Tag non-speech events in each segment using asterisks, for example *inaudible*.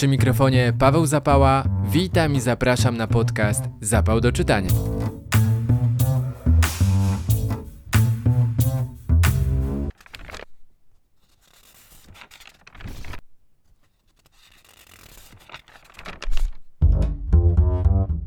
Przy mikrofonie Paweł Zapała. Witam i zapraszam na podcast Zapał do czytania.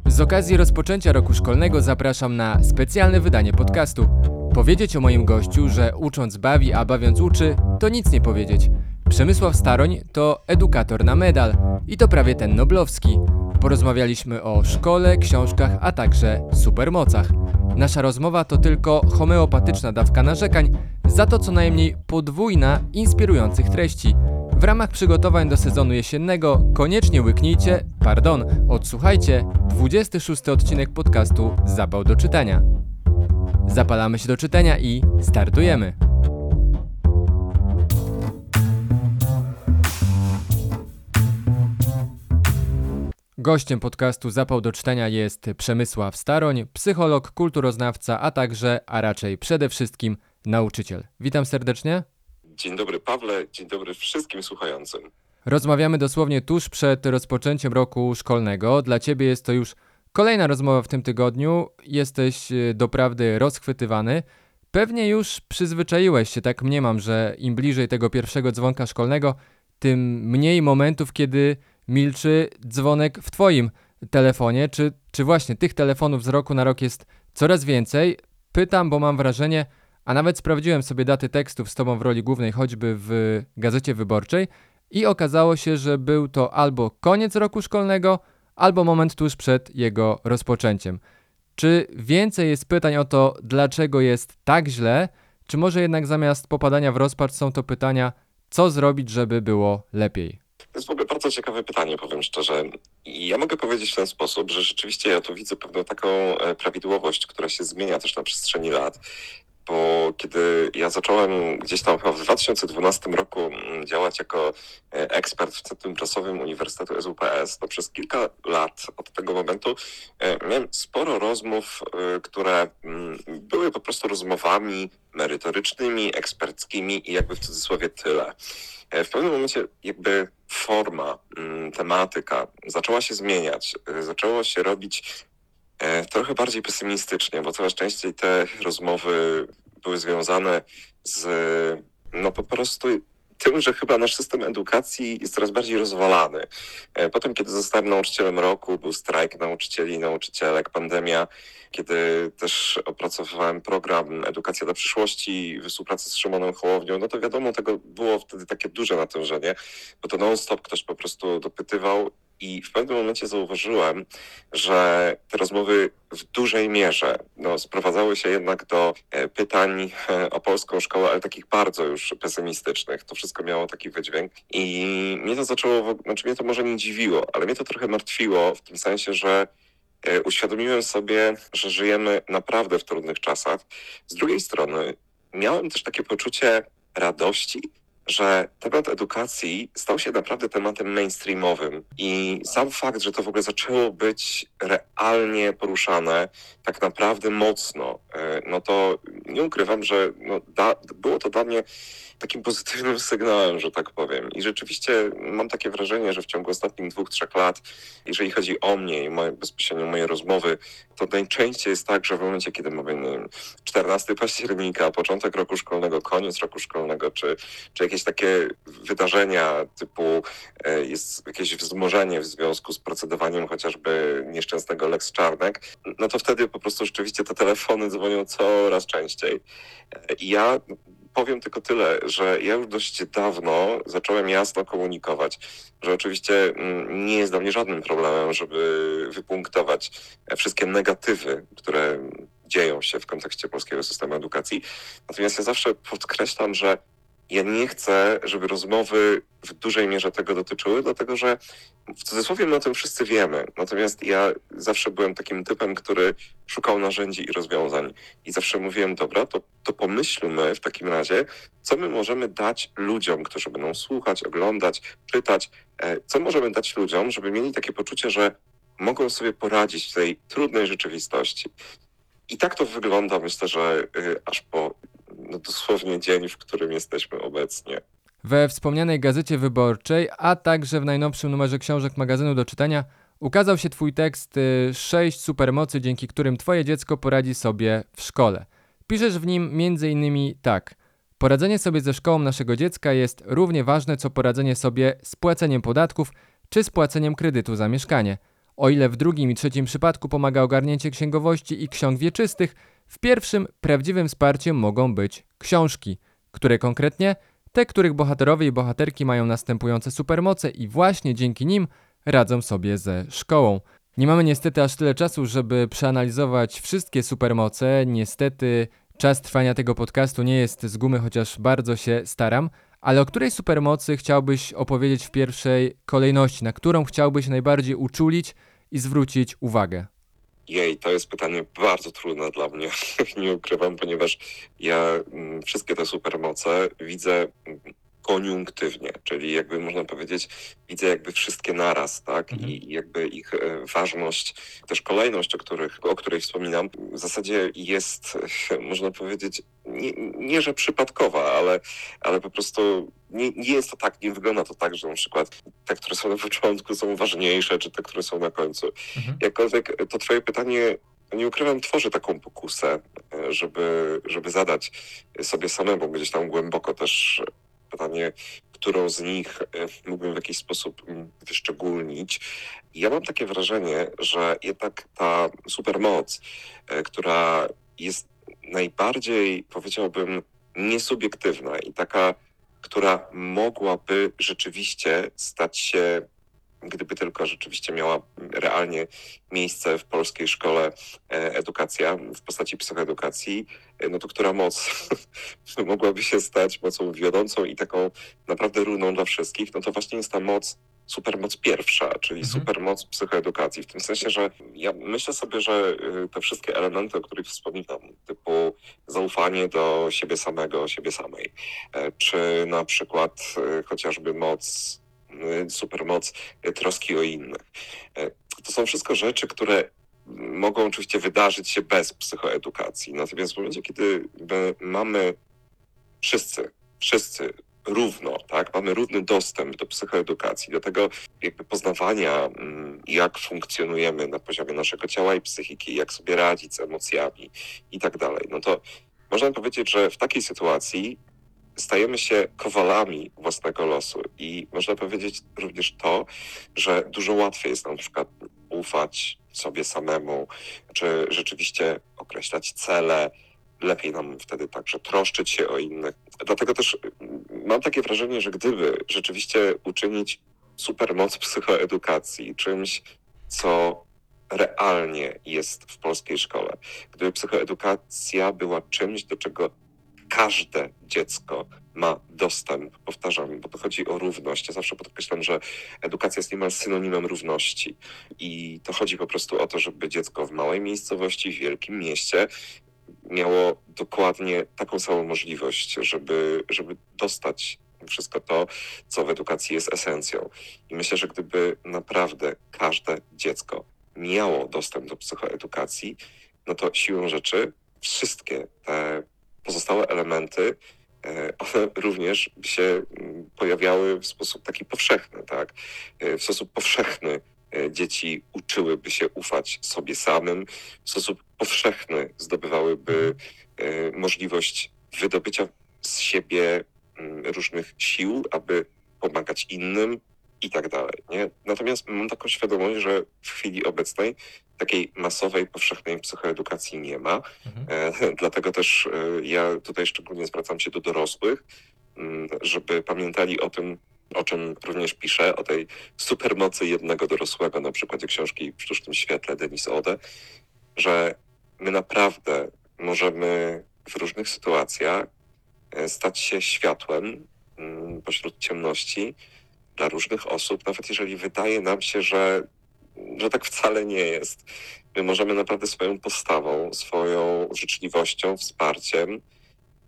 Z okazji rozpoczęcia roku szkolnego zapraszam na specjalne wydanie podcastu. Powiedzieć o moim gościu, że ucząc bawi, a bawiąc uczy, to nic nie powiedzieć. Przemysław Staroń to edukator na medal i to prawie ten noblowski. Porozmawialiśmy o szkole, książkach, a także supermocach. Nasza rozmowa to tylko homeopatyczna dawka narzekań, za to co najmniej podwójna inspirujących treści. W ramach przygotowań do sezonu jesiennego koniecznie łyknijcie, pardon, odsłuchajcie 26 odcinek podcastu Zapał do czytania. Zapalamy się do czytania i startujemy. Gościem podcastu Zapał do czytania jest Przemysław Staroń, psycholog, kulturoznawca, a także, a raczej przede wszystkim nauczyciel. Witam serdecznie. Dzień dobry Pawle, dzień dobry wszystkim słuchającym. Rozmawiamy dosłownie tuż przed rozpoczęciem roku szkolnego. Dla Ciebie jest to już kolejna rozmowa w tym tygodniu. Jesteś e, doprawdy rozchwytywany. Pewnie już przyzwyczaiłeś się, tak mniemam, że im bliżej tego pierwszego dzwonka szkolnego, tym mniej momentów, kiedy milczy dzwonek w Twoim telefonie. Czy, czy właśnie tych telefonów z roku na rok jest coraz więcej? Pytam, bo mam wrażenie, a nawet sprawdziłem sobie daty tekstów z Tobą w roli głównej, choćby w Gazecie Wyborczej, i okazało się, że był to albo koniec roku szkolnego, albo moment tuż przed jego rozpoczęciem. Czy więcej jest pytań o to, dlaczego jest tak źle, czy może jednak zamiast popadania w rozpacz są to pytania, co zrobić, żeby było lepiej? To jest w ogóle bardzo ciekawe pytanie, powiem szczerze. Ja mogę powiedzieć w ten sposób, że rzeczywiście ja tu widzę pewną taką e, prawidłowość, która się zmienia też na przestrzeni lat bo kiedy ja zacząłem gdzieś tam chyba w 2012 roku mm, działać jako e, ekspert w Centrum Prasowym Uniwersytetu SUPS, to przez kilka lat od tego momentu e, miałem sporo rozmów, które mm, były po prostu rozmowami merytorycznymi, eksperckimi i jakby w cudzysłowie tyle. W pewnym momencie jakby forma, mm, tematyka zaczęła się zmieniać, zaczęło się robić E, trochę bardziej pesymistycznie, bo coraz częściej te rozmowy były związane z, no po prostu tym, że chyba nasz system edukacji jest coraz bardziej rozwalany. E, potem, kiedy zostałem nauczycielem roku, był strajk nauczycieli, nauczycielek, pandemia, kiedy też opracowywałem program Edukacja dla przyszłości, współpracę z Szymonem Hołownią, no to wiadomo, tego było wtedy takie duże natężenie, bo to non-stop ktoś po prostu dopytywał i w pewnym momencie zauważyłem, że te rozmowy w dużej mierze no, sprowadzały się jednak do e, pytań e, o polską szkołę, ale takich bardzo już pesymistycznych. To wszystko miało taki wydźwięk i mnie to zaczęło, znaczy mnie to może nie dziwiło, ale mnie to trochę martwiło w tym sensie, że e, uświadomiłem sobie, że żyjemy naprawdę w trudnych czasach. Z drugiej strony miałem też takie poczucie radości, że temat edukacji stał się naprawdę tematem mainstreamowym i sam fakt, że to w ogóle zaczęło być realnie poruszane tak naprawdę mocno, e, no to nie ukrywam, że no da, było to dla mnie takim pozytywnym *laughs* sygnałem, że tak powiem. I rzeczywiście mam takie wrażenie, że w ciągu ostatnich dwóch, trzech lat, jeżeli chodzi o mnie i moje, bezpośrednio moje rozmowy, to najczęściej jest tak, że w momencie, kiedy mamy nie wiem, 14 października, początek roku szkolnego, koniec roku szkolnego, czy, czy jakieś takie wydarzenia typu e, jest jakieś wzmożenie w związku z procedowaniem chociażby nieszczęsnego Lex Czarnek, no to wtedy po prostu rzeczywiście te telefony dzwonią coraz częściej. E, I ja powiem tylko tyle, że ja już dość dawno zacząłem jasno komunikować, że oczywiście mm, nie jest dla mnie żadnym problemem, żeby wypunktować wszystkie negatywy, które dzieją się w kontekście polskiego systemu edukacji. Natomiast ja zawsze podkreślam, że ja nie chcę, żeby rozmowy w dużej mierze tego dotyczyły, dlatego że w cudzysłowie my o tym wszyscy wiemy. Natomiast ja zawsze byłem takim typem, który szukał narzędzi i rozwiązań. I zawsze mówiłem, dobra, to, to pomyślmy w takim razie, co my możemy dać ludziom, którzy będą słuchać, oglądać, czytać, e, co możemy dać ludziom, żeby mieli takie poczucie, że mogą sobie poradzić w tej trudnej rzeczywistości. I tak to wygląda, myślę, że y, aż po no, dosłownie dzień, w którym jesteśmy obecnie. We wspomnianej gazecie wyborczej, a także w najnowszym numerze książek magazynu do czytania ukazał się Twój tekst 6 supermocy, dzięki którym Twoje dziecko poradzi sobie w szkole. Piszesz w nim m.in. tak. Poradzenie sobie ze szkołą naszego dziecka jest równie ważne co poradzenie sobie z płaceniem podatków czy z płaceniem kredytu za mieszkanie. O ile w drugim i trzecim przypadku pomaga ogarnięcie księgowości i ksiąg wieczystych, w pierwszym prawdziwym wsparciem mogą być książki, które konkretnie te, których bohaterowie i bohaterki mają następujące supermoce i właśnie dzięki nim radzą sobie ze szkołą. Nie mamy niestety aż tyle czasu, żeby przeanalizować wszystkie supermoce. Niestety czas trwania tego podcastu nie jest z gumy, chociaż bardzo się staram. Ale o której supermocy chciałbyś opowiedzieć w pierwszej kolejności, na którą chciałbyś najbardziej uczulić i zwrócić uwagę? Jej, to jest pytanie bardzo trudne dla mnie, *laughs* nie ukrywam, ponieważ ja mm, wszystkie te supermoce widzę mm, koniunktywnie, czyli jakby można powiedzieć, widzę jakby wszystkie naraz, tak? Mhm. I jakby ich e, ważność, też kolejność, o, których, o której wspominam, w zasadzie jest, *laughs* można powiedzieć, nie, nie że przypadkowa, ale, ale po prostu nie, nie jest to tak, nie wygląda to tak, że na przykład te, które są na początku są ważniejsze, czy te, które są na końcu. Mhm. Jakkolwiek to twoje pytanie nie ukrywam, tworzy taką pokusę, e, żeby, żeby zadać sobie samemu gdzieś tam głęboko też pytanie, którą z nich e, mógłbym w jakiś sposób mm, wyszczególnić. Ja mam takie wrażenie, że jednak ta supermoc, e, która jest najbardziej, powiedziałbym, niesubiektywna i taka, która mogłaby rzeczywiście stać się, gdyby tylko rzeczywiście miała realnie miejsce w polskiej szkole e, edukacja w postaci psychoedukacji, e, no to która moc *laughs* mogłaby się stać mocą wiodącą i taką naprawdę runą dla wszystkich, no to właśnie jest ta moc, supermoc pierwsza, czyli Mhm. supermoc psychoedukacji. W tym sensie, że ja myślę sobie, że y, te wszystkie elementy, o których wspominam, typu zaufanie do siebie samego, siebie samej, e, czy na przykład chociażby moc, supermoc y, troski o innych. E, To są wszystko rzeczy, które mogą oczywiście wydarzyć się bez psychoedukacji. Natomiast w momencie, kiedy my mamy wszyscy, wszyscy równo, tak, mamy równy dostęp do psychoedukacji, do tego jakby poznawania, mm, jak funkcjonujemy na poziomie naszego ciała i psychiki, jak sobie radzić z emocjami i tak dalej, no to można powiedzieć, że w takiej sytuacji stajemy się kowalami własnego losu i można powiedzieć również to, że dużo łatwiej jest nam na przykład ufać sobie samemu, czy rzeczywiście określać cele. Lepiej nam wtedy także troszczyć się o innych. Dlatego też mm, mam takie wrażenie, że gdyby rzeczywiście uczynić supermoc psychoedukacji czymś, co realnie jest w polskiej szkole, gdyby psychoedukacja była czymś, do czego każde dziecko ma dostęp, powtarzam, bo to chodzi o równość. Ja zawsze podkreślam, że edukacja jest niemal synonimem równości. I to chodzi po prostu o to, żeby dziecko w małej miejscowości, w wielkim mieście miało dokładnie taką samą możliwość, żeby, żeby dostać wszystko to, co w edukacji jest esencją. I myślę, że gdyby naprawdę każde dziecko miało dostęp do psychoedukacji, no to siłą rzeczy wszystkie te pozostałe elementy, e, one również by się mm, pojawiały w sposób taki powszechny, tak? E, W sposób powszechny e, dzieci uczyłyby się ufać sobie samym, w sposób powszechny zdobywałyby e, możliwość wydobycia z siebie mm, różnych sił, aby pomagać innym i tak dalej. Nie? Natomiast mam taką świadomość, że w chwili obecnej takiej masowej, powszechnej psychoedukacji nie ma. Mhm. E, *laughs* Dlatego też e, ja tutaj szczególnie zwracam się do dorosłych, mm, żeby pamiętali o tym, o czym również piszę, o tej supermocy jednego dorosłego na przykładzie książki W sztucznym świetle Denis Ode, że my naprawdę możemy w różnych sytuacjach e, stać się światłem mm, pośród ciemności dla różnych osób, nawet jeżeli wydaje nam się, że, że tak wcale nie jest. My możemy naprawdę swoją postawą, swoją życzliwością, wsparciem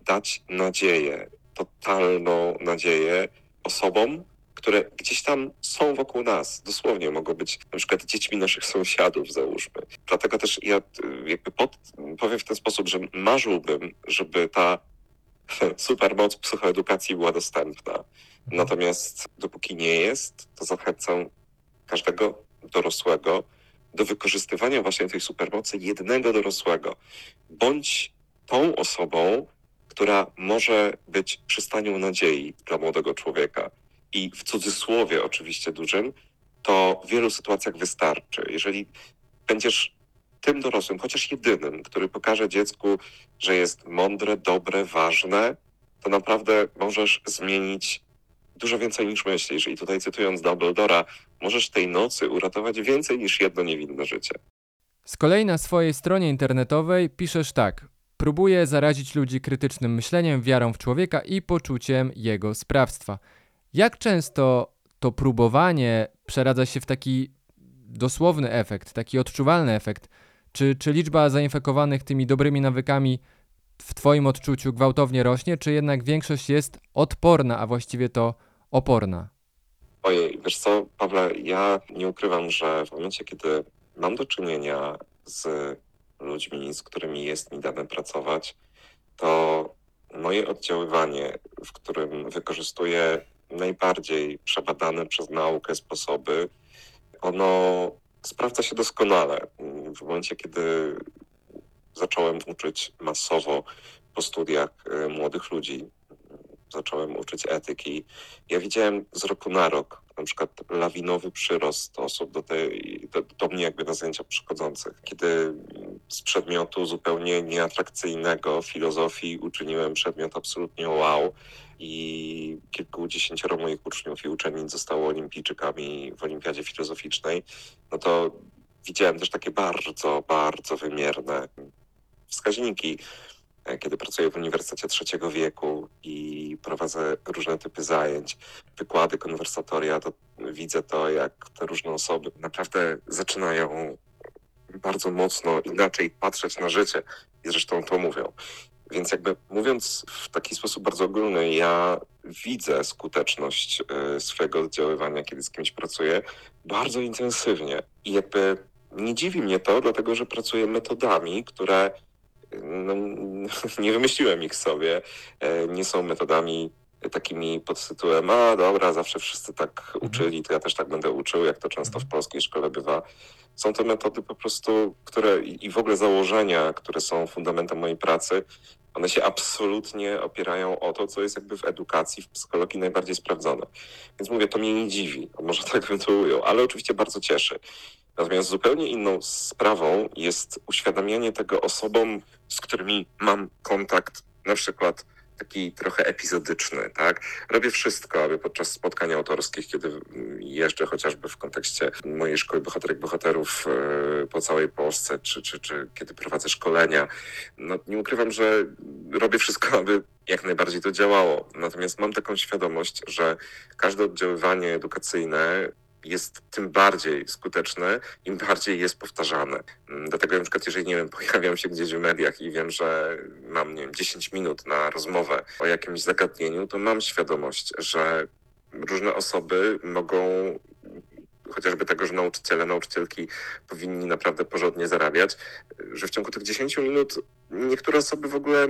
dać nadzieję, totalną nadzieję osobom, które gdzieś tam są wokół nas. Dosłownie mogą być na przykład dziećmi naszych sąsiadów, załóżmy. Dlatego też ja y, jakby pod, powiem w ten sposób, że marzyłbym, żeby ta *laughs* supermoc psychoedukacji była dostępna. Natomiast dopóki nie jest, to zachęcam każdego dorosłego do wykorzystywania właśnie tej supermocy jednego dorosłego. Bądź tą osobą, która może być przystanią nadziei dla młodego człowieka. I w cudzysłowie oczywiście dużym, to w wielu sytuacjach wystarczy. Jeżeli będziesz tym dorosłym, chociaż jedynym, który pokaże dziecku, że jest mądre, dobre, ważne, to naprawdę możesz zmienić dużo więcej niż myślisz. I tutaj cytując Dumbledora, możesz tej nocy uratować więcej niż jedno niewinne życie. Z kolei na swojej stronie internetowej piszesz tak. Próbuję zarazić ludzi krytycznym myśleniem, wiarą w człowieka i poczuciem jego sprawstwa. Jak często to próbowanie przeradza się w taki dosłowny efekt, taki odczuwalny efekt? Czy, czy liczba zainfekowanych tymi dobrymi nawykami w Twoim odczuciu gwałtownie rośnie, czy jednak większość jest odporna, a właściwie to oporna? Ojej, wiesz co, Pawle, ja nie ukrywam, że w momencie, kiedy mam do czynienia z ludźmi, z którymi jest mi dane pracować, to moje oddziaływanie, w którym wykorzystuję najbardziej przebadane przez naukę sposoby, ono sprawdza się doskonale. W momencie, kiedy zacząłem uczyć masowo po studiach y, młodych ludzi, zacząłem uczyć etyki, ja widziałem z roku na rok na przykład lawinowy przyrost osób do, tej, do, do mnie jakby na zajęcia przychodzących. Kiedy z przedmiotu zupełnie nieatrakcyjnego filozofii uczyniłem przedmiot absolutnie wow i kilkudziesięcioro moich uczniów i uczennic zostało olimpijczykami w olimpiadzie filozoficznej, no to widziałem też takie bardzo, bardzo wymierne wskaźniki kiedy pracuję w Uniwersytecie Trzeciego Wieku i prowadzę różne typy zajęć, wykłady, konwersatoria, to widzę to, jak te różne osoby naprawdę zaczynają bardzo mocno inaczej patrzeć na życie i zresztą to mówią. Więc jakby mówiąc w taki sposób bardzo ogólny, ja widzę skuteczność e, swojego oddziaływania, kiedy z kimś pracuję, bardzo intensywnie. I jakby nie dziwi mnie to, dlatego że pracuję metodami, które no, *laughs* nie wymyśliłem ich sobie. E, nie są metodami takimi pod tytułem, a dobra, zawsze wszyscy tak Mhm. uczyli, to ja też tak będę uczył, jak to często w polskiej szkole bywa. Są to metody po prostu, które i w ogóle założenia, które są fundamentem mojej pracy, one się absolutnie opierają o to, co jest jakby w edukacji, w psychologii najbardziej sprawdzone. Więc mówię, to mnie nie dziwi, może *laughs* tak bym ale oczywiście bardzo cieszy. Natomiast zupełnie inną sprawą jest uświadamianie tego osobom, z którymi mam kontakt, na przykład taki trochę epizodyczny, tak? Robię wszystko, aby podczas spotkań autorskich, kiedy jeżdżę chociażby w kontekście mojej szkoły bohaterek bohaterów e, po całej Polsce, czy, czy, czy kiedy prowadzę szkolenia, no nie ukrywam, że robię wszystko, aby jak najbardziej to działało. Natomiast mam taką świadomość, że każde oddziaływanie edukacyjne jest tym bardziej skuteczne, im bardziej jest powtarzane. Mm, Dlatego na przykład, jeżeli nie wiem, *laughs* pojawiam się gdzieś w mediach i wiem, że mam nie wiem, 10 minut na rozmowę o jakimś zagadnieniu, to mam świadomość, że różne osoby mogą chociażby tego, że nauczyciele, nauczycielki powinni naprawdę porządnie zarabiać, że w ciągu tych 10 minut niektóre osoby w ogóle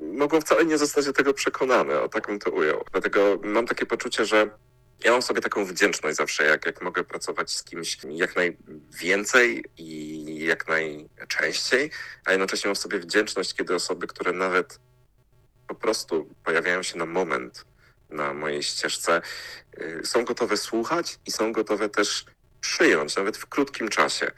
mogą wcale nie zostać do tego przekonane, o tak bym to ujął. Dlatego mam takie poczucie, że ja mam sobie taką wdzięczność zawsze, jak, jak mogę pracować z kimś jak najwięcej i jak najczęściej, a jednocześnie mam sobie wdzięczność, kiedy osoby, które nawet po prostu pojawiają się na moment na mojej ścieżce, y, są gotowe słuchać i są gotowe też przyjąć, nawet w krótkim czasie,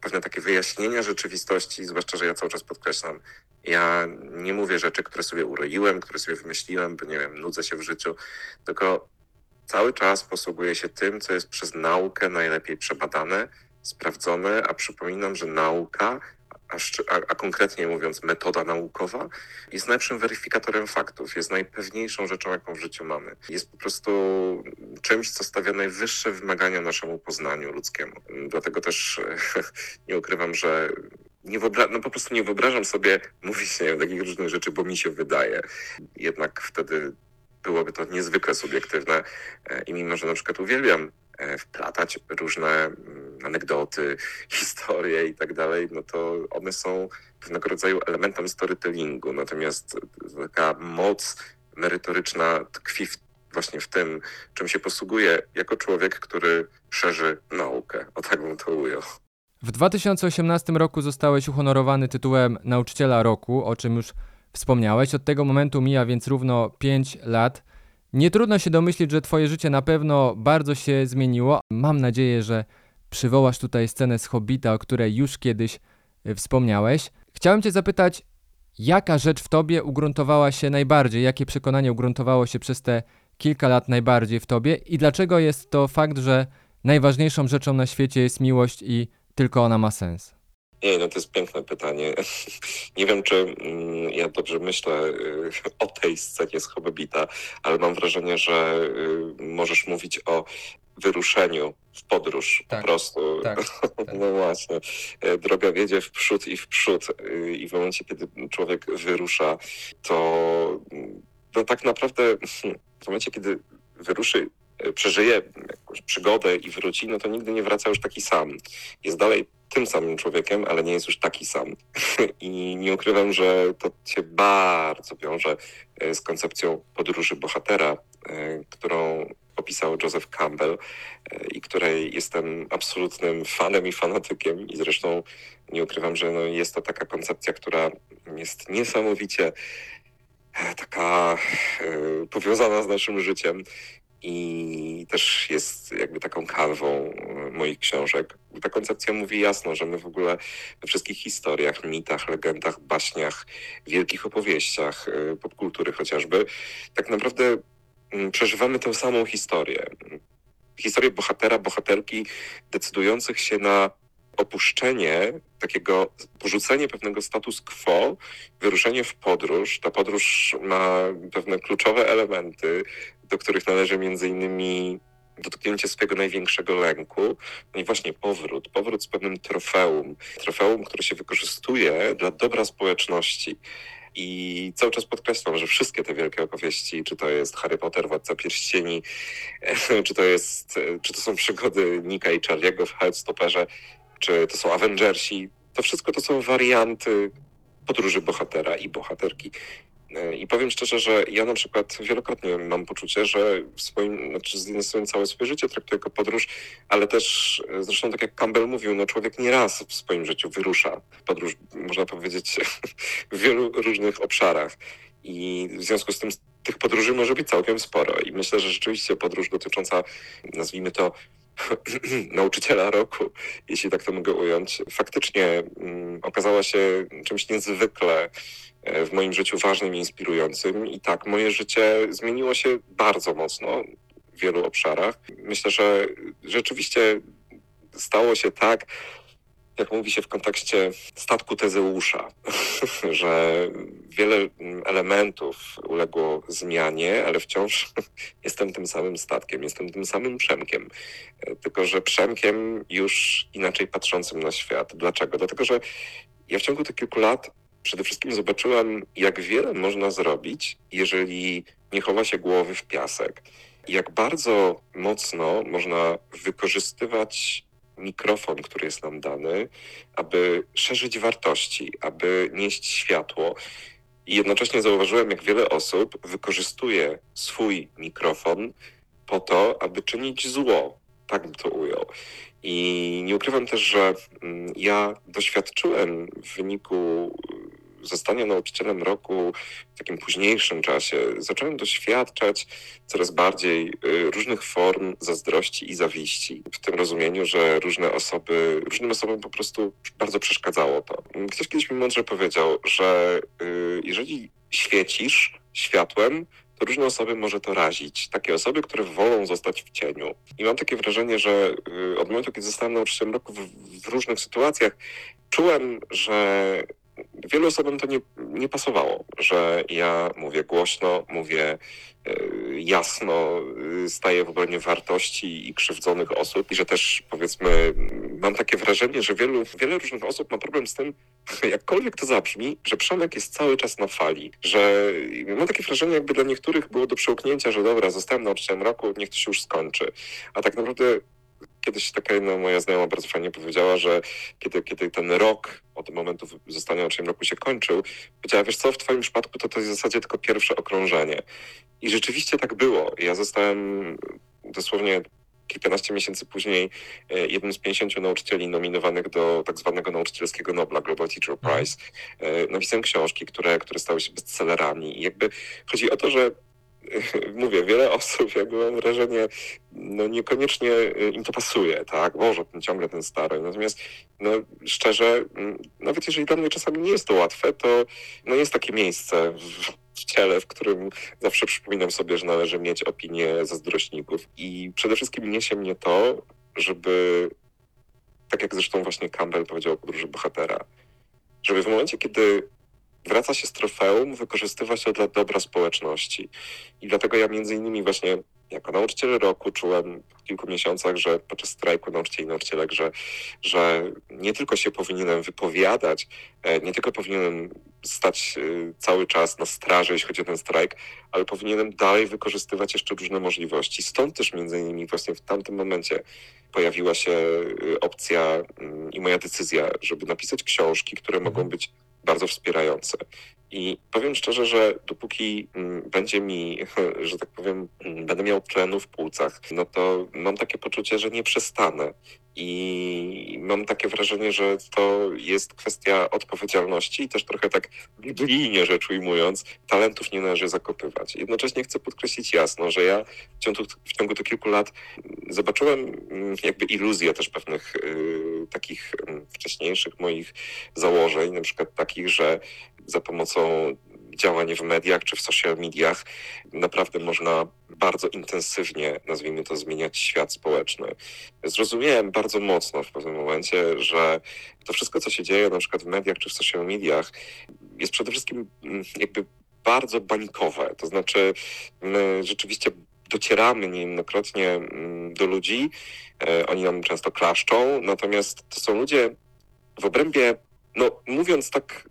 pewne takie wyjaśnienia rzeczywistości, zwłaszcza, że ja cały czas podkreślam, ja nie mówię rzeczy, które sobie uroiłem, które sobie wymyśliłem, bo nie wiem, nudzę się w życiu, tylko cały czas posługuję się tym, co jest przez naukę najlepiej przebadane, sprawdzone, a przypominam, że nauka, a, a, konkretnie mówiąc metoda naukowa, jest najlepszym weryfikatorem faktów, jest najpewniejszą rzeczą, jaką w życiu mamy. Jest po prostu czymś, co stawia najwyższe wymagania naszemu poznaniu ludzkiemu. Dlatego też *laughs* nie ukrywam, że nie wyobra- no po prostu nie wyobrażam sobie mówić nie takich różnych rzeczy, bo mi się wydaje. Jednak wtedy byłoby to niezwykle subiektywne e, i mimo, że na przykład uwielbiam e, wplatać różne mm, anegdoty, *laughs* historie i tak dalej, no to one są pewnego rodzaju elementem storytellingu. Natomiast taka moc merytoryczna tkwi w, właśnie w tym, czym się posługuje jako człowiek, który szerzy naukę. O tak bym to ujął. W 2018 roku zostałeś uhonorowany tytułem Nauczyciela Roku, o czym już wspomniałeś. Od tego momentu mija więc równo 5 lat. Nie trudno się domyślić, że Twoje życie na pewno bardzo się zmieniło. Mam nadzieję, że przywołasz tutaj scenę z Hobbita, o której już kiedyś y, wspomniałeś. Chciałem Cię zapytać, jaka rzecz w Tobie ugruntowała się najbardziej, jakie przekonanie ugruntowało się przez te kilka lat najbardziej w Tobie i dlaczego jest to fakt, że najważniejszą rzeczą na świecie jest miłość i tylko ona ma sens? Nie, no to jest piękne pytanie. *laughs* Nie wiem, czy mm, ja dobrze myślę y, *laughs* o tej scenie z Hobbita, ale mam wrażenie, że y, możesz mówić o wyruszeniu w podróż Tak, po prostu. *laughs* tak, No właśnie. E, Droga wiedzie w przód i w przód. y, I w momencie, kiedy człowiek wyrusza, to mm, no tak naprawdę w momencie, kiedy wyruszy, przeżyje jakąś przygodę i wróci, no to nigdy nie wraca już taki sam. Jest dalej tym samym człowiekiem, ale nie jest już taki sam. *laughs* I nie ukrywam, że to się bardzo wiąże e, z koncepcją podróży bohatera, e, którą opisał Joseph Campbell e, i której jestem absolutnym fanem i fanatykiem. I zresztą nie ukrywam, że no jest to taka koncepcja, która jest niesamowicie e, taka e, powiązana z naszym życiem i też jest jakby taką kanwą e, moich książek. Ta koncepcja mówi jasno, że my w ogóle we wszystkich historiach, mitach, legendach, baśniach, wielkich opowieściach e, popkultury chociażby, tak naprawdę mm, przeżywamy tę samą historię. Historię bohatera, bohaterki decydujących się na opuszczenie, takiego porzucenie pewnego status quo, wyruszenie w podróż. Ta podróż ma pewne kluczowe elementy, do których należy między innymi dotknięcie swojego największego lęku, no i właśnie powrót, powrót z pewnym trofeum, trofeum, które się wykorzystuje dla dobra społeczności. I cały czas podkreślam, że wszystkie te wielkie opowieści, czy to jest Harry Potter, Władca Pierścieni, *laughs* czy to, jest, czy to są przygody Nika i Charlie'ego w Heartstopperze, czy to są Avengersi, to wszystko to są warianty podróży bohatera i bohaterki. E, I powiem szczerze, że ja na przykład wielokrotnie mam poczucie, że w swoim, znaczy z jednej strony całe swoje życie traktuję jako podróż, ale też e, zresztą tak jak Campbell mówił, no człowiek nie raz w swoim życiu wyrusza podróż, można powiedzieć, *laughs* w wielu różnych obszarach. I w związku z tym tych podróży może być całkiem sporo. I myślę, że rzeczywiście podróż dotycząca, nazwijmy to, *clears throat* nauczyciela roku, jeśli tak to mogę ująć, faktycznie mm, okazała się czymś niezwykle w moim życiu ważnym i inspirującym. I tak, moje życie zmieniło się bardzo mocno w wielu obszarach. Myślę, że rzeczywiście stało się tak, jak mówi się w kontekście statku Tezeusza, *laughs* że wiele elementów uległo zmianie, ale wciąż *laughs* jestem tym samym statkiem, jestem tym samym Przemkiem. Tylko, że Przemkiem już inaczej patrzącym na świat. Dlaczego? Dlatego, że ja w ciągu tych kilku lat przede wszystkim zobaczyłem, jak wiele można zrobić, jeżeli nie chowa się głowy w piasek. Jak bardzo mocno można wykorzystywać mikrofon, który jest nam dany, aby szerzyć wartości, aby nieść światło. I jednocześnie zauważyłem, jak wiele osób wykorzystuje swój mikrofon po to, aby czynić zło. Tak bym to ujął. I nie ukrywam też, że mm, ja doświadczyłem w wyniku y, zostania nauczycielem roku w takim późniejszym czasie, zacząłem doświadczać coraz bardziej y, różnych form zazdrości i zawiści. W tym rozumieniu, że różne osoby, różnym osobom po prostu bardzo przeszkadzało to. Ktoś kiedyś mi mądrze powiedział, że y, jeżeli świecisz światłem, różne osoby może to razić. Takie osoby, które wolą zostać w cieniu. I mam takie wrażenie, że y, od momentu, kiedy zostałem nauczycielem roku w, w różnych sytuacjach, czułem, że wielu osobom to nie, nie pasowało, że ja mówię głośno, mówię y, jasno, y, staję w obronie wartości i krzywdzonych osób i że też powiedzmy mam takie wrażenie, że wielu, wiele różnych osób ma problem z tym, *laughs* jakkolwiek to zabrzmi, że Przemek jest cały czas na fali, że mam takie wrażenie, jakby dla niektórych było do przełknięcia, że dobra, zostałem nauczycielem roku, niech to się już skończy. A tak naprawdę kiedyś taka jedna moja znajoma bardzo fajnie powiedziała, że kiedy, kiedy ten rok od momentu zostania uczniem roku się kończył, powiedziała, wiesz co, w twoim przypadku to to jest w zasadzie tylko pierwsze okrążenie. I rzeczywiście tak było. Ja zostałem dosłownie kilkanaście miesięcy później e, jednym z 50 nauczycieli nominowanych do tak zwanego nauczycielskiego Nobla, Global Teacher Prize. E, napisałem książki, które, które stały się bestsellerami. I jakby chodzi o to, że *laughs* mówię, wiele osób, jakby mam wrażenie, no niekoniecznie y, im to pasuje, tak? Boże, ten ciągle ten stary. Natomiast, no szczerze, mm, nawet jeżeli dla mnie czasami nie jest to łatwe, to no jest takie miejsce w, w ciele, w którym zawsze przypominam sobie, że należy mieć opinię zazdrośników. I przede wszystkim niesie mnie to, żeby, tak jak zresztą właśnie Campbell powiedział o podróży bohatera, żeby w momencie, kiedy wraca się z trofeum, wykorzystywać to dla dobra społeczności. I dlatego ja między innymi właśnie jako nauczyciel roku czułem w kilku miesiącach, że podczas strajku nauczycieli i nauczycielek, że, że nie tylko się powinienem wypowiadać, e, nie tylko powinienem stać e, cały czas na straży, jeśli chodzi o ten strajk, ale powinienem dalej wykorzystywać jeszcze różne możliwości. Stąd też między innymi właśnie w tamtym momencie pojawiła się e, opcja mm, i moja decyzja, żeby napisać książki, które mogą Mhm. być bardzo wspierające. I powiem szczerze, że dopóki mm, będzie mi, *laughs* że tak powiem, mm, będę miał tlenu w płucach, no to mam takie poczucie, że nie przestanę. I mam takie wrażenie, że to jest kwestia odpowiedzialności i też trochę tak biblijnie rzecz ujmując, talentów nie należy zakopywać. Jednocześnie chcę podkreślić jasno, że ja w ciągu, w ciągu tych kilku lat zobaczyłem mm, jakby iluzję też pewnych y, takich mm, wcześniejszych moich założeń, na przykład takich, że za pomocą działań w mediach czy w social mediach naprawdę można bardzo intensywnie, nazwijmy to, zmieniać świat społeczny. Zrozumiałem bardzo mocno w pewnym momencie, że to wszystko, co się dzieje na przykład w mediach czy w social mediach, jest przede wszystkim mm, jakby bardzo bańkowe. To znaczy, my rzeczywiście docieramy niejednokrotnie mm, do ludzi, e, oni nam często klaszczą, natomiast to są ludzie w obrębie, no mówiąc tak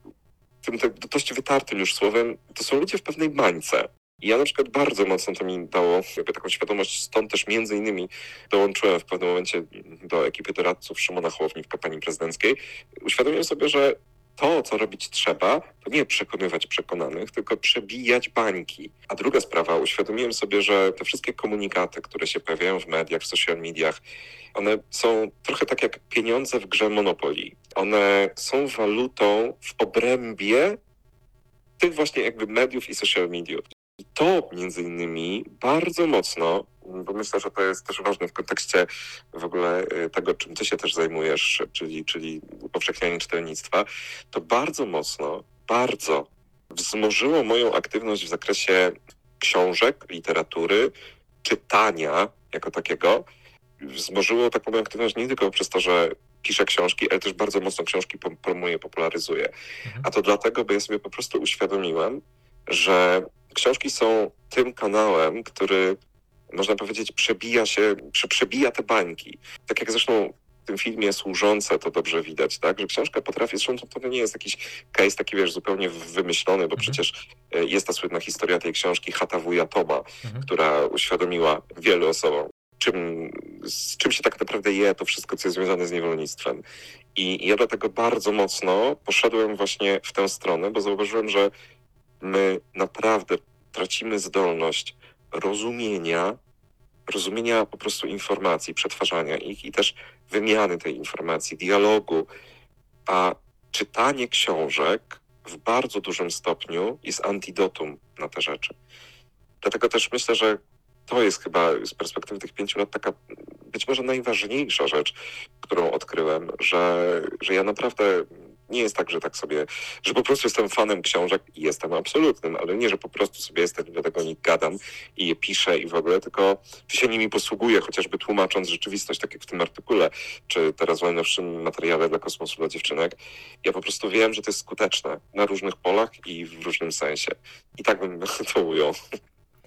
tym tak dość wytartym już słowem, to są ludzie w pewnej bańce. I ja na przykład bardzo mocno to mi dało jakby taką świadomość, stąd też między innymi dołączyłem w pewnym momencie do ekipy doradców Szymona Hołowni w kampanii prezydenckiej. Uświadomiłem sobie, że to, co robić trzeba, to nie przekonywać przekonanych, tylko przebijać bańki. A druga sprawa, uświadomiłem sobie, że te wszystkie komunikaty, które się pojawiają w mediach, w social mediach, one są trochę tak jak pieniądze w grze Monopoly. One są walutą w obrębie tych właśnie jakby mediów i social mediów. I to między innymi bardzo mocno, bo myślę, że to jest też ważne w kontekście w ogóle y, tego, czym ty się też zajmujesz, czyli, czyli upowszechnianie czytelnictwa, to bardzo mocno, bardzo wzmożyło moją aktywność w zakresie książek, literatury, czytania jako takiego. Wzmożyło taką moją aktywność nie tylko przez to, że piszę książki, ale też bardzo mocno książki promuję, popularyzuję. Mhm. A to dlatego, bo ja sobie po prostu uświadomiłem, że książki są tym kanałem, który można powiedzieć przebija się, prze, przebija te bańki. Tak jak zresztą w tym filmie Służące to dobrze widać, tak? Że książka potrafi, zresztą to nie jest jakiś case taki, wiesz, zupełnie wymyślony, bo Mhm. przecież e, jest ta słynna historia tej książki Chata wuja Toma, Mhm. która uświadomiła wielu osobom, czym, z czym się tak naprawdę je to wszystko, co jest związane z niewolnictwem. I ja dlatego bardzo mocno poszedłem właśnie w tę stronę, bo zauważyłem, że my naprawdę tracimy zdolność rozumienia, rozumienia po prostu informacji, przetwarzania ich i też wymiany tej informacji, dialogu, a czytanie książek w bardzo dużym stopniu jest antidotum na te rzeczy. Dlatego też myślę, że to jest chyba z perspektywy tych pięciu lat taka być może najważniejsza rzecz, którą odkryłem, że, że ja naprawdę nie jest tak, że tak sobie, że po prostu jestem fanem książek i jestem absolutnym, ale nie, że po prostu sobie jestem, dlatego o nich gadam i je piszę i w ogóle, tylko się nimi posługuję, chociażby tłumacząc rzeczywistość, tak jak w tym artykule, czy teraz w najnowszym materiale dla kosmosu dla dziewczynek. Ja po prostu wiem, że to jest skuteczne na różnych polach i w różnym sensie. I tak bym *laughs* to ujął.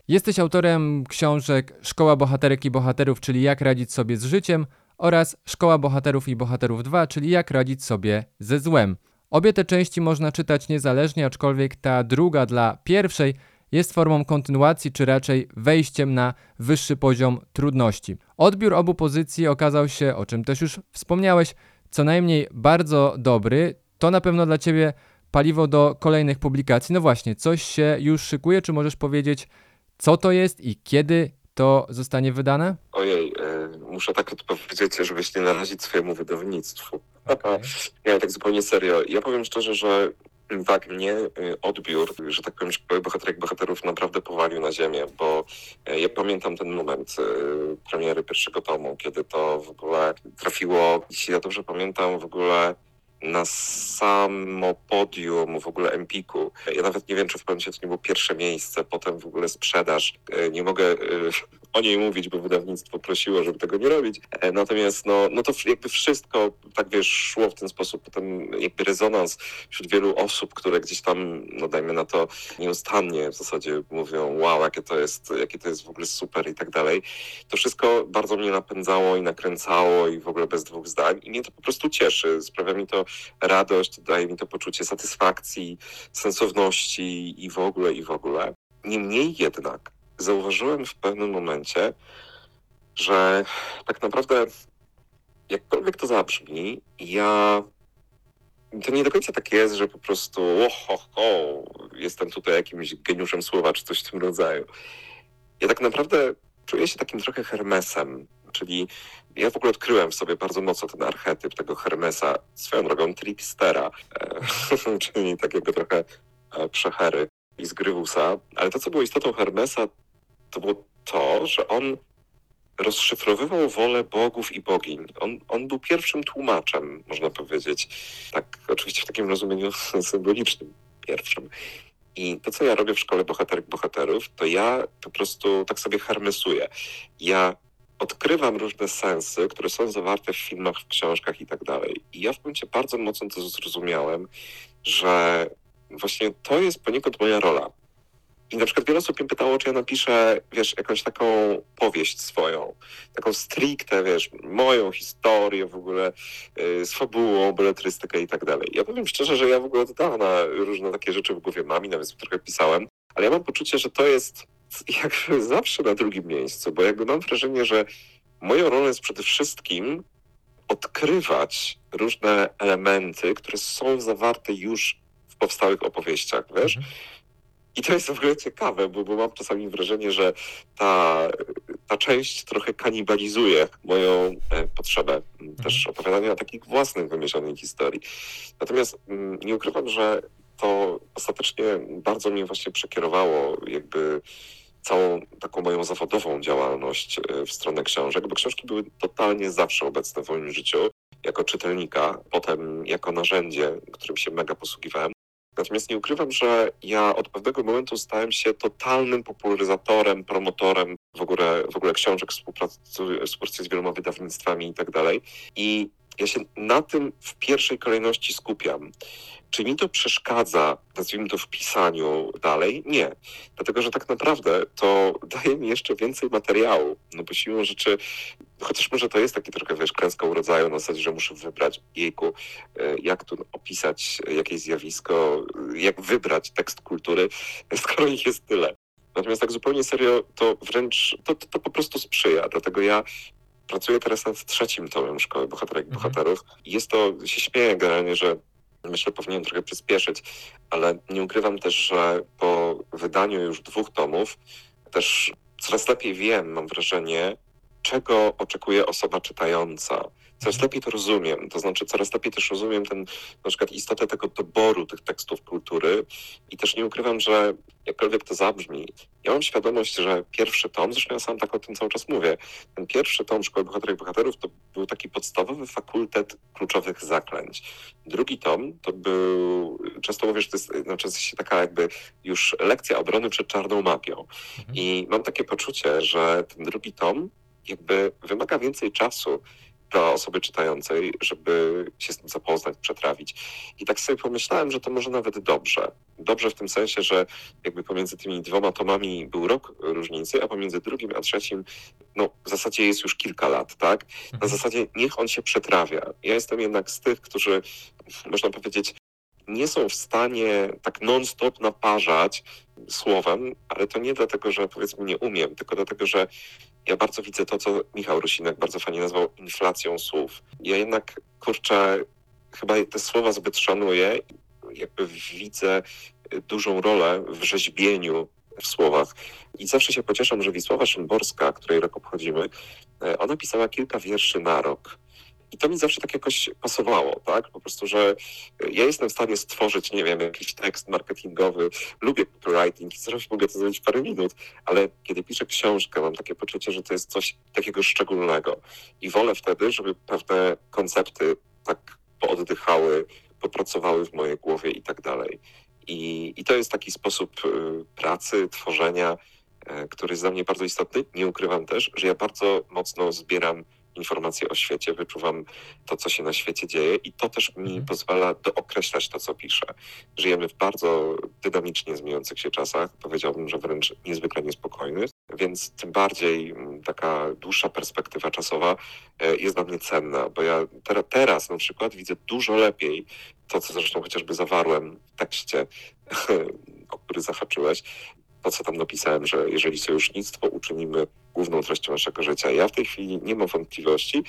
Jesteś autorem książek Szkoła Bohaterek i Bohaterów, czyli Jak radzić sobie z życiem oraz Szkoła Bohaterów i Bohaterów 2, czyli Jak radzić sobie ze złem. Obie te części można czytać niezależnie, aczkolwiek ta druga dla pierwszej jest formą kontynuacji, czy raczej wejściem na wyższy poziom trudności. Odbiór obu pozycji okazał się, o czym też już wspomniałeś, co najmniej bardzo dobry. To na pewno dla Ciebie paliwo do kolejnych publikacji. No właśnie, coś się już szykuje, czy możesz powiedzieć, co to jest i kiedy to zostanie wydane? Ojej, e, muszę tak odpowiedzieć, żebyś nie narazić swojemu wydawnictwu. Okej. *laughs* Nie, tak zupełnie serio. Ja powiem szczerze, że tak, mnie y, odbiór, że tak powiem, szkoły bohaterek bohaterów naprawdę powalił na ziemię, bo e, ja pamiętam ten moment premiery pierwszego tomu, kiedy to w ogóle trafiło, jeśli ja dobrze pamiętam, w ogóle na samo podium w ogóle Empiku. Ja nawet nie wiem, czy w pewnym momencie to nie było pierwsze miejsce, potem w ogóle sprzedaż. E, Nie mogę e, o niej mówić, bo wydawnictwo prosiło, żeby tego nie robić. E, Natomiast no, no to jakby wszystko, tak wiesz, szło w ten sposób. Potem jakby rezonans wśród wielu osób, które gdzieś tam, no dajmy na to, nieustannie w zasadzie mówią, wow, jakie to jest, jakie to jest w ogóle super i tak dalej. To wszystko bardzo mnie napędzało i nakręcało i w ogóle bez dwóch zdań. I mnie to po prostu cieszy. Sprawia mi to radość, daje mi to poczucie satysfakcji, sensowności i w ogóle, i w ogóle. Niemniej jednak zauważyłem w pewnym momencie, że tak naprawdę jakkolwiek to zabrzmi, ja to nie do końca tak jest, że po prostu oho, ho, jestem tutaj jakimś geniuszem słowa czy coś w tym rodzaju. Ja tak naprawdę czuję się takim trochę Hermesem, czyli ja w ogóle odkryłem w sobie bardzo mocno ten archetyp tego Hermesa, swoją drogą trickstera, e, *laughs* czyli takiego trochę e, przechery i zgrywusa. Ale to, co było istotą Hermesa, to było to, że on rozszyfrowywał wolę bogów i bogiń. On, on był pierwszym tłumaczem, można powiedzieć. Tak, oczywiście w takim rozumieniu *laughs* symbolicznym pierwszym. I to, co ja robię w szkole bohaterek bohaterów, to ja po prostu tak sobie hermesuję. Ja odkrywam różne sensy, które są zawarte w filmach, w książkach i tak dalej. I ja w momencie bardzo mocno to zrozumiałem, że właśnie to jest poniekąd moja rola. I na przykład wiele osób mnie pytało, czy ja napiszę, wiesz, jakąś taką powieść swoją, taką stricte, wiesz, moją historię w ogóle yy, z fabułą, beletrystykę i tak dalej. Ja powiem szczerze, że ja w ogóle od dawna różne takie rzeczy w głowie mam i nawet trochę pisałem, ale ja mam poczucie, że to jest *laughs* jakby zawsze na drugim miejscu, bo jakby mam wrażenie, że moją rolą jest przede wszystkim odkrywać różne elementy, które są zawarte już w powstałych opowieściach, wiesz? Mhm. I to jest w ogóle ciekawe, bo, bo mam czasami wrażenie, że ta, ta część trochę kanibalizuje moją e, potrzebę m, też opowiadania takich własnych, wymyślonych historii. Natomiast mm, nie ukrywam, że to ostatecznie bardzo mnie właśnie przekierowało jakby całą taką moją zawodową działalność e, w stronę książek, bo książki były totalnie zawsze obecne w moim życiu jako czytelnika, potem jako narzędzie, którym się mega posługiwałem. Natomiast nie ukrywam, że ja od pewnego momentu stałem się totalnym popularyzatorem, promotorem w ogóle, w ogóle książek, współpracuję, współpracuję z wieloma wydawnictwami i tak dalej. I ja się na tym w pierwszej kolejności skupiam. Czy mi to przeszkadza, nazwijmy to w pisaniu dalej? Nie. Dlatego, że tak naprawdę to *laughs* daje mi jeszcze więcej materiału. No bo siłą rzeczy, chociaż może to jest taki trochę, wiesz, klęska urodzaju na zasadzie, że muszę wybrać, jejku, e, jak tu opisać jakieś zjawisko, e, jak wybrać tekst kultury, *laughs* skoro ich jest tyle. Natomiast tak zupełnie serio, to wręcz, to, to, to po prostu sprzyja. Dlatego ja pracuję teraz nad trzecim tomem Szkoły Bohaterek i Mhm. Bohaterów. Jest to, się śmieję generalnie, że myślę, powinienem trochę przyspieszyć, ale nie ukrywam też, że po wydaniu już dwóch tomów też coraz lepiej wiem, mam wrażenie, czego oczekuje osoba czytająca. Coraz lepiej to rozumiem, to znaczy coraz lepiej też rozumiem ten, na przykład istotę tego doboru tych tekstów kultury i też nie ukrywam, że jakkolwiek to zabrzmi, ja mam świadomość, że pierwszy tom, zresztą ja sam tak o tym cały czas mówię, ten pierwszy tom Szkoły Bohaterek i Bohaterów to był taki podstawowy fakultet kluczowych zaklęć. Drugi tom to był, często mówię, że to jest znaczy, sensie taka jakby już lekcja obrony przed czarną magią. Mhm. I mam takie poczucie, że ten drugi tom jakby wymaga więcej czasu dla osoby czytającej, żeby się z tym zapoznać, przetrawić. I tak sobie pomyślałem, że to może nawet dobrze. Dobrze w tym sensie, że jakby pomiędzy tymi dwoma tomami był rok różnicy, a pomiędzy drugim a trzecim, no w zasadzie jest już kilka lat, tak? Na Mhm. zasadzie niech on się przetrawia. Ja jestem jednak z tych, którzy, można powiedzieć, nie są w stanie tak non-stop naparzać słowem, ale to nie dlatego, że powiedzmy nie umiem, tylko dlatego, że ja bardzo widzę to, co Michał Rusinek bardzo fajnie nazwał inflacją słów. Ja jednak, kurczę, chyba te słowa zbyt szanuję, jakby widzę dużą rolę w rzeźbieniu w słowach. I zawsze się pocieszam, że Wisława Szymborska, której rok obchodzimy, e, ona pisała kilka wierszy na rok. I to mi zawsze tak jakoś pasowało, tak? Po prostu, że ja jestem w stanie stworzyć, nie wiem, jakiś tekst marketingowy, lubię copywriting i zresztą mogę to zrobić parę minut, ale kiedy piszę książkę, mam takie poczucie, że to jest coś takiego szczególnego. I wolę wtedy, żeby pewne koncepty tak pooddychały, popracowały w mojej głowie i tak dalej. I, I to jest taki sposób y, pracy, tworzenia, y, który jest dla mnie bardzo istotny. Nie ukrywam też, że ja bardzo mocno zbieram informacje o świecie, wyczuwam to, co się na świecie dzieje i to też mi Mhm. pozwala dookreślać to, co piszę. Żyjemy w bardzo dynamicznie zmieniających się czasach, powiedziałbym, że wręcz niezwykle niespokojnych, więc tym bardziej mm, taka dłuższa perspektywa czasowa e, jest dla mnie cenna, bo ja ter- teraz na przykład widzę dużo lepiej to, co zresztą chociażby zawarłem w tekście, *laughs* o który zahaczyłeś, to, co tam napisałem, że jeżeli sojusznictwo uczynimy główną treścią naszego życia. Ja w tej chwili nie mam wątpliwości,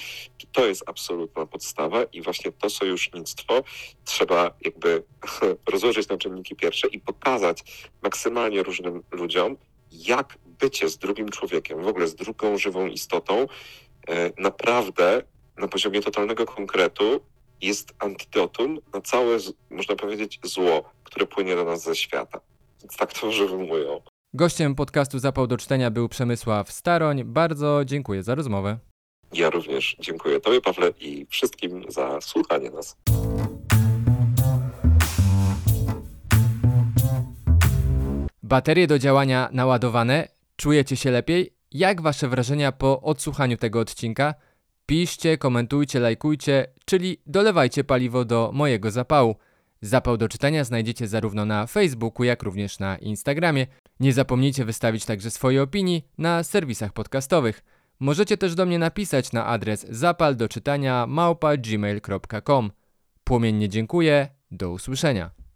to jest absolutna podstawa i właśnie to sojusznictwo trzeba jakby *laughs* rozłożyć na czynniki pierwsze i pokazać maksymalnie różnym ludziom, jak bycie z drugim człowiekiem, w ogóle z drugą żywą istotą, e, naprawdę na poziomie totalnego konkretu jest antidotum na całe, można powiedzieć, zło, które płynie do nas ze świata. Tak to. Gościem podcastu Zapał do czytania był Przemysław Staroń. Bardzo dziękuję za rozmowę. Ja również dziękuję Tobie, Pawle, i wszystkim za słuchanie nas. Baterie do działania naładowane. Czujecie się lepiej? Jak wasze wrażenia po odsłuchaniu tego odcinka? Piszcie, komentujcie, lajkujcie, czyli dolewajcie paliwo do mojego zapału. Zapał do czytania znajdziecie zarówno na Facebooku, jak również na Instagramie. Nie zapomnijcie wystawić także swojej opinii na serwisach podcastowych. Możecie też do mnie napisać na adres zapal do czytania małpa. Płomiennie dziękuję, do usłyszenia.